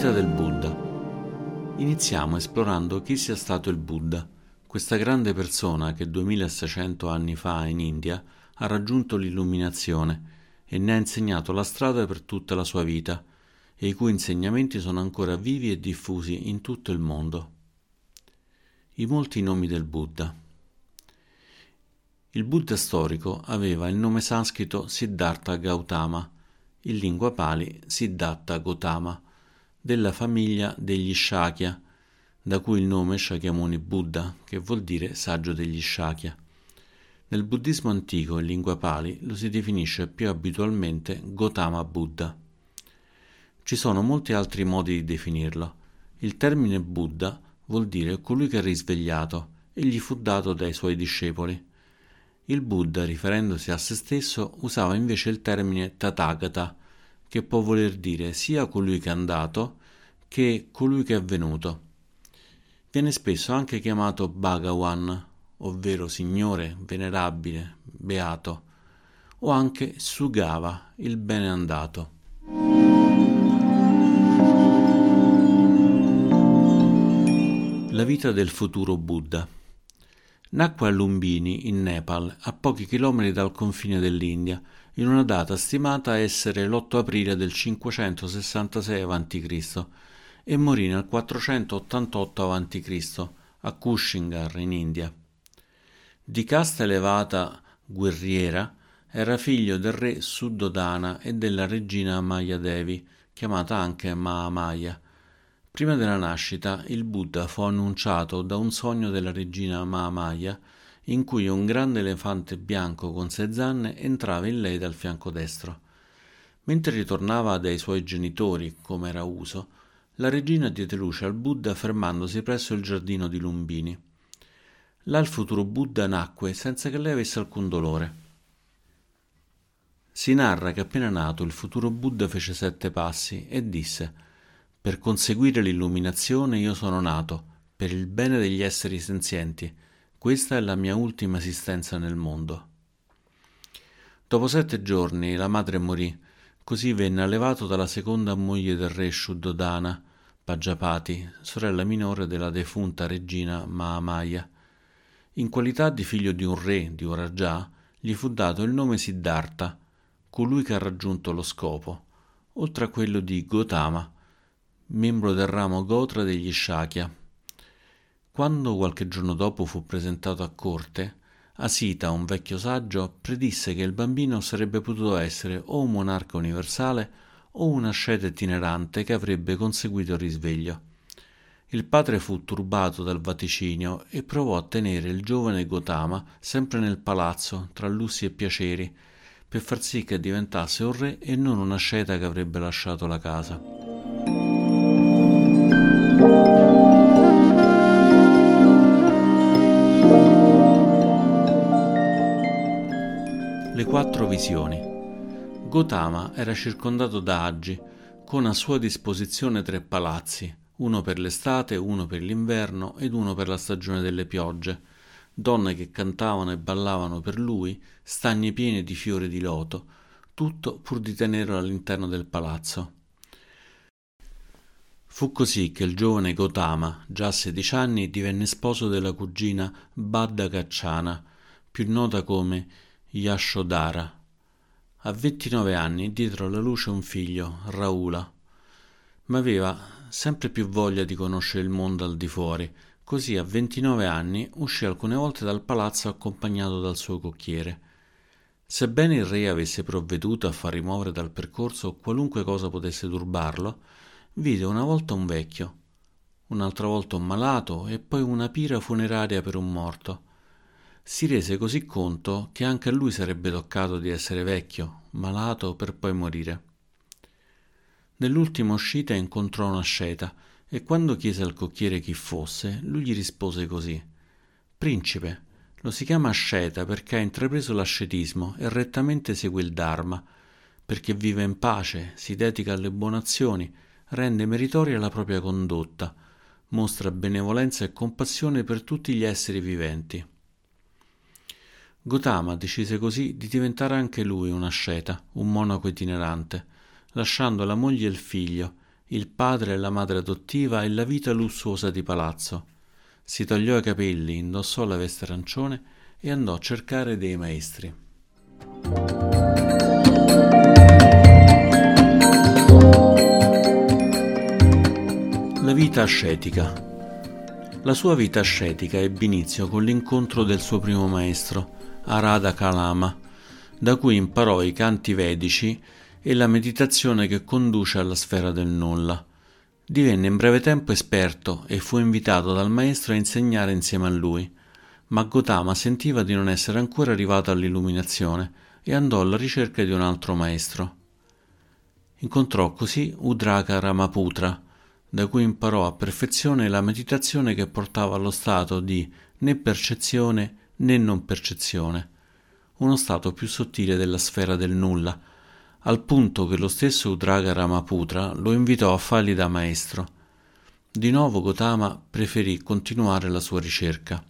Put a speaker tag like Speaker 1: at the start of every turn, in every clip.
Speaker 1: vita del Buddha. Iniziamo esplorando chi sia stato il Buddha, questa grande persona che 2600 anni fa in India ha raggiunto l'illuminazione e ne ha insegnato la strada per tutta la sua vita e i cui insegnamenti sono ancora vivi e diffusi in tutto il mondo. I molti nomi del Buddha. Il Buddha storico aveva il nome sanscrito Siddhartha Gautama, in lingua pali Siddhartha Gautama, della famiglia degli Shakya, da cui il nome Shakyamuni Buddha, che vuol dire saggio degli Shakya. Nel buddismo antico, in lingua pali, lo si definisce più abitualmente Gautama Buddha. Ci sono molti altri modi di definirlo. Il termine Buddha vuol dire colui che è risvegliato e gli fu dato dai suoi discepoli. Il Buddha, riferendosi a se stesso, usava invece il termine Tathagata, che può voler dire sia colui che è andato che colui che è venuto. Viene spesso anche chiamato Bhagawan, ovvero Signore, Venerabile, Beato, o anche Sugava, il bene andato. La vita del futuro Buddha. Nacque a Lumbini, in Nepal, a pochi chilometri dal confine dell'India, in una data stimata essere l'8 aprile del 566 a.C. e morì nel 488 a.C. a Kushingar, in India. Di casta elevata guerriera, era figlio del re Suddodana e della regina Maya Devi, chiamata anche Mahamaya, Prima della nascita, il Buddha fu annunciato da un sogno della regina Mahamaya, in cui un grande elefante bianco con sei zanne entrava in lei dal fianco destro. Mentre ritornava dai suoi genitori, come era uso, la regina diede luce al Buddha fermandosi presso il giardino di Lumbini. Là il futuro Buddha nacque senza che lei avesse alcun dolore. Si narra che appena nato il futuro Buddha fece sette passi e disse per conseguire l'illuminazione io sono nato, per il bene degli esseri senzienti. Questa è la mia ultima esistenza nel mondo. Dopo sette giorni la madre morì, così venne allevato dalla seconda moglie del re Shuddodana, Pajapati, sorella minore della defunta regina Mahamaya. In qualità di figlio di un re, di un gli fu dato il nome Siddhartha, colui che ha raggiunto lo scopo, oltre a quello di Gotama, membro del ramo Gotra degli Shakya. Quando qualche giorno dopo fu presentato a corte, Asita, un vecchio saggio, predisse che il bambino sarebbe potuto essere o un monarca universale o un asceta itinerante che avrebbe conseguito il risveglio. Il padre fu turbato dal vaticinio e provò a tenere il giovane Gotama sempre nel palazzo, tra lussi e piaceri, per far sì che diventasse un re e non un asceta che avrebbe lasciato la casa. Le quattro visioni. Gotama era circondato da agi, con a sua disposizione tre palazzi, uno per l'estate, uno per l'inverno ed uno per la stagione delle piogge, donne che cantavano e ballavano per lui, stagni pieni di fiori di loto, tutto pur di tenerlo all'interno del palazzo. Fu così che il giovane Gotama, già a sedici anni, divenne sposo della cugina Baddhakacciana, più nota come Yashodhara. A ventinove anni diedero alla luce un figlio, Raula, ma aveva sempre più voglia di conoscere il mondo al di fuori, così a ventinove anni uscì alcune volte dal palazzo accompagnato dal suo cocchiere. Sebbene il re avesse provveduto a far rimuovere dal percorso qualunque cosa potesse turbarlo, vide una volta un vecchio, un'altra volta un malato e poi una pira funeraria per un morto. Si rese così conto che anche a lui sarebbe toccato di essere vecchio, malato per poi morire. Nell'ultima uscita incontrò una sceta e quando chiese al cocchiere chi fosse, lui gli rispose così: Principe, lo si chiama asceta perché ha intrapreso l'ascetismo e rettamente segue il Dharma, perché vive in pace, si dedica alle buone azioni rende meritoria la propria condotta, mostra benevolenza e compassione per tutti gli esseri viventi. Gotama decise così di diventare anche lui un asceta, un monaco itinerante, lasciando la moglie e il figlio, il padre e la madre adottiva e la vita lussuosa di palazzo. Si tagliò i capelli, indossò la veste arancione e andò a cercare dei maestri. La vita ascetica. La sua vita ascetica ebbe inizio con l'incontro del suo primo maestro, Arada Kalama, da cui imparò i canti vedici e la meditazione che conduce alla sfera del nulla. Divenne in breve tempo esperto e fu invitato dal maestro a insegnare insieme a lui, ma Gotama sentiva di non essere ancora arrivato all'illuminazione e andò alla ricerca di un altro maestro. Incontrò così Udraka Ramaputra, da cui imparò a perfezione la meditazione che portava allo stato di né percezione né non percezione, uno stato più sottile della sfera del nulla, al punto che lo stesso Udraga Ramaputra lo invitò a fargli da maestro. Di nuovo Gotama preferì continuare la sua ricerca.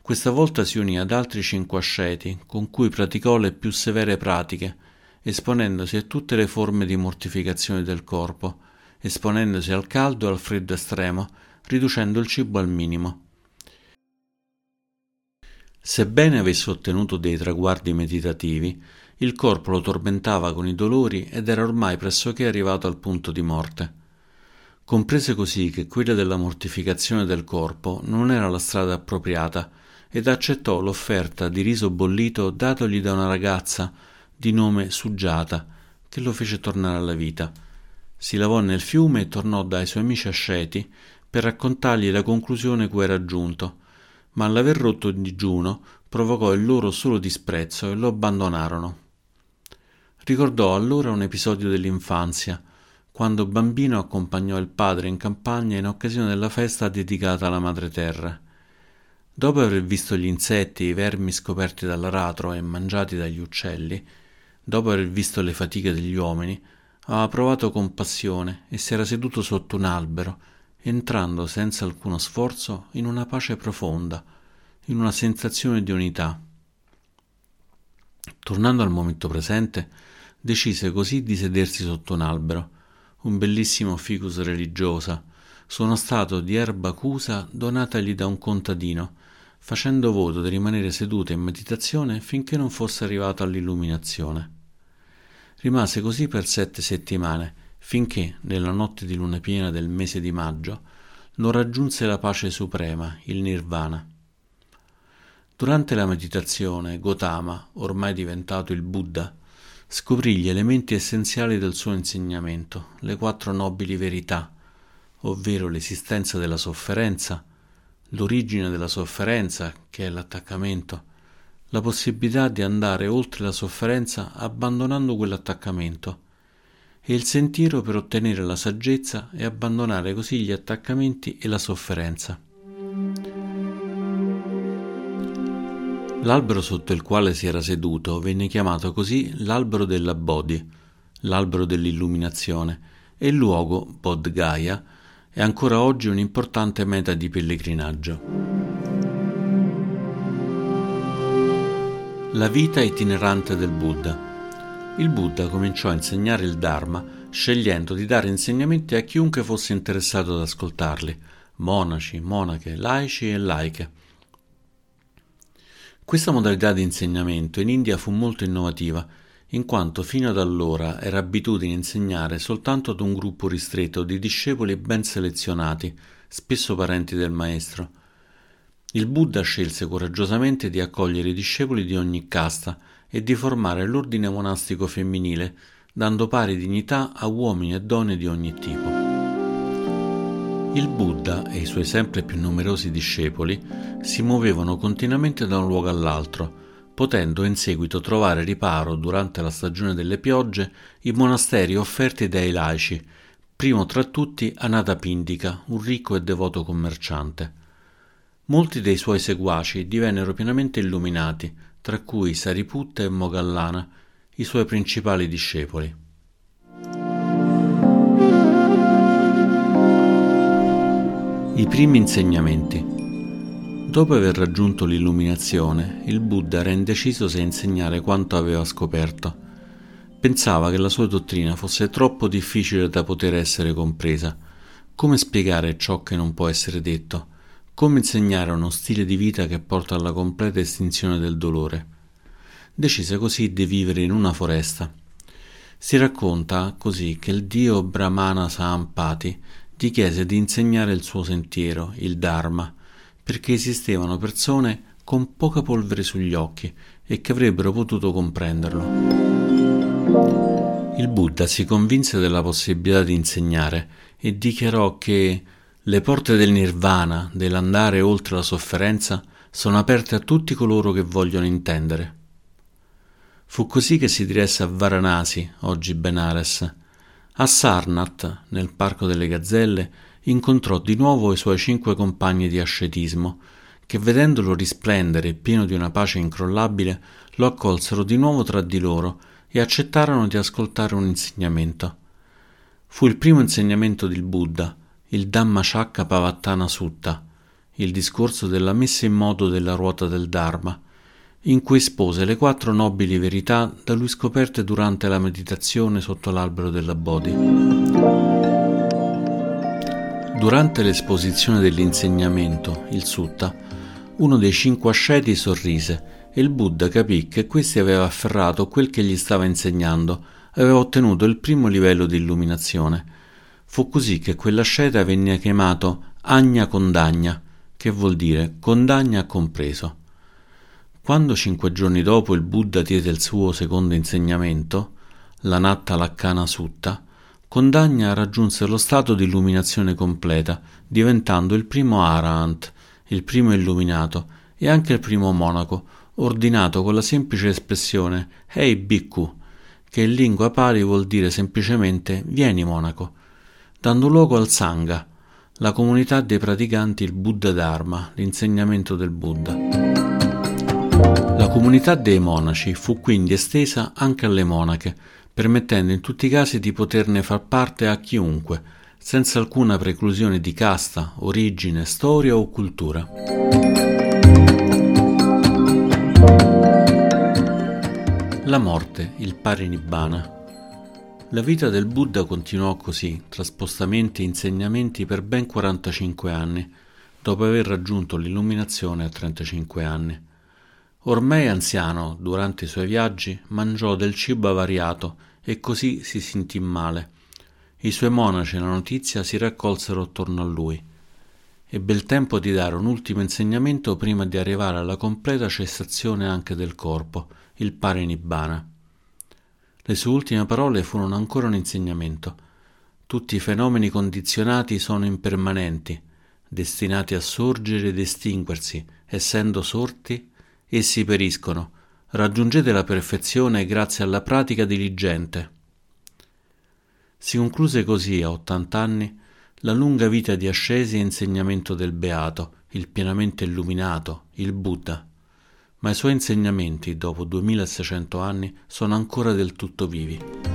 Speaker 1: Questa volta si unì ad altri cinque asceti, con cui praticò le più severe pratiche, esponendosi a tutte le forme di mortificazione del corpo, esponendosi al caldo e al freddo estremo, riducendo il cibo al minimo. Sebbene avesse ottenuto dei traguardi meditativi, il corpo lo tormentava con i dolori ed era ormai pressoché arrivato al punto di morte. Comprese così che quella della mortificazione del corpo non era la strada appropriata ed accettò l'offerta di riso bollito datogli da una ragazza di nome Suggiata, che lo fece tornare alla vita. Si lavò nel fiume e tornò dai suoi amici asceti per raccontargli la conclusione cui era giunto ma all'aver rotto il digiuno provocò il loro solo disprezzo e lo abbandonarono. Ricordò allora un episodio dell'infanzia, quando bambino accompagnò il padre in campagna in occasione della festa dedicata alla madre terra. Dopo aver visto gli insetti e i vermi scoperti dall'aratro e mangiati dagli uccelli, dopo aver visto le fatiche degli uomini, aveva provato compassione e si era seduto sotto un albero entrando senza alcuno sforzo in una pace profonda, in una sensazione di unità. Tornando al momento presente, decise così di sedersi sotto un albero, un bellissimo ficus religiosa, su uno stato di erba acusa donatagli da un contadino, facendo voto di rimanere seduta in meditazione finché non fosse arrivato all'illuminazione. Rimase così per sette settimane, finché, nella notte di luna piena del mese di maggio, non raggiunse la pace suprema, il nirvana. Durante la meditazione, Gotama, ormai diventato il Buddha, scoprì gli elementi essenziali del suo insegnamento, le quattro nobili verità, ovvero l'esistenza della sofferenza, l'origine della sofferenza, che è l'attaccamento, la possibilità di andare oltre la sofferenza abbandonando quell'attaccamento, e il sentiero per ottenere la saggezza e abbandonare così gli attaccamenti e la sofferenza. L'albero sotto il quale si era seduto venne chiamato così l'albero della Bodhi, l'albero dell'illuminazione, e il luogo, Bodh Gaya, è ancora oggi un'importante meta di pellegrinaggio. La vita itinerante del Buddha il Buddha cominciò a insegnare il Dharma scegliendo di dare insegnamenti a chiunque fosse interessato ad ascoltarli, monaci, monache, laici e laiche. Questa modalità di insegnamento in India fu molto innovativa, in quanto fino ad allora era abitudine insegnare soltanto ad un gruppo ristretto di discepoli ben selezionati, spesso parenti del maestro. Il Buddha scelse coraggiosamente di accogliere i discepoli di ogni casta, e di formare l'ordine monastico femminile, dando pari dignità a uomini e donne di ogni tipo. Il Buddha e i suoi sempre più numerosi discepoli si muovevano continuamente da un luogo all'altro, potendo in seguito trovare riparo durante la stagione delle piogge in monasteri offerti dai laici, primo tra tutti Anatapindika, un ricco e devoto commerciante. Molti dei suoi seguaci divennero pienamente illuminati, tra cui Sariputta e Mogallana, i suoi principali discepoli. I primi insegnamenti. Dopo aver raggiunto l'illuminazione, il Buddha era indeciso se insegnare quanto aveva scoperto. Pensava che la sua dottrina fosse troppo difficile da poter essere compresa. Come spiegare ciò che non può essere detto? Come insegnare uno stile di vita che porta alla completa estinzione del dolore? Decise così di vivere in una foresta. Si racconta così che il dio Brahmana Sahampati gli chiese di insegnare il suo sentiero, il Dharma, perché esistevano persone con poca polvere sugli occhi e che avrebbero potuto comprenderlo. Il Buddha si convinse della possibilità di insegnare e dichiarò che le porte del nirvana, dell'andare oltre la sofferenza, sono aperte a tutti coloro che vogliono intendere. Fu così che si diresse a Varanasi, oggi Benares. A Sarnath, nel Parco delle Gazzelle, incontrò di nuovo i suoi cinque compagni di ascetismo, che vedendolo risplendere pieno di una pace incrollabile, lo accolsero di nuovo tra di loro e accettarono di ascoltare un insegnamento. Fu il primo insegnamento del Buddha, il Dhammacakka Pavattana Sutta, il discorso della messa in moto della ruota del Dharma, in cui espose le quattro nobili verità da lui scoperte durante la meditazione sotto l'albero della Bodhi. Durante l'esposizione dell'insegnamento, il Sutta, uno dei cinque asceti sorrise e il Buddha capì che questi aveva afferrato quel che gli stava insegnando, aveva ottenuto il primo livello di illuminazione. Fu così che quell'asceta venne chiamato Agna Condagna, che vuol dire condagna compreso. Quando cinque giorni dopo il Buddha diede il suo secondo insegnamento, la Natta Lakkana Sutta, Condagna raggiunse lo stato di illuminazione completa, diventando il primo Arahant, il primo illuminato e anche il primo monaco, ordinato con la semplice espressione Hey Bhikkhu, che in lingua pari vuol dire semplicemente vieni monaco, dando luogo al Sangha, la comunità dei praticanti il Buddha Dharma, l'insegnamento del Buddha. La comunità dei monaci fu quindi estesa anche alle monache, permettendo in tutti i casi di poterne far parte a chiunque, senza alcuna preclusione di casta, origine, storia o cultura. La morte, il parinibbana. La vita del Buddha continuò così, tra spostamenti e insegnamenti per ben 45 anni, dopo aver raggiunto l'illuminazione a 35 anni. Ormai anziano, durante i suoi viaggi, mangiò del cibo avariato e così si sentì male i suoi monaci la notizia si raccolsero attorno a lui. Ebbe il tempo di dare un ultimo insegnamento prima di arrivare alla completa cessazione anche del corpo, il parinibbana. Le sue ultime parole furono ancora un insegnamento. Tutti i fenomeni condizionati sono impermanenti, destinati a sorgere ed estinguersi, essendo sorti, essi periscono. Raggiungete la perfezione grazie alla pratica diligente. Si concluse così a ottant'anni la lunga vita di ascesi e insegnamento del Beato, il pienamente illuminato, il Buddha. Ma i suoi insegnamenti, dopo 2600 anni, sono ancora del tutto vivi.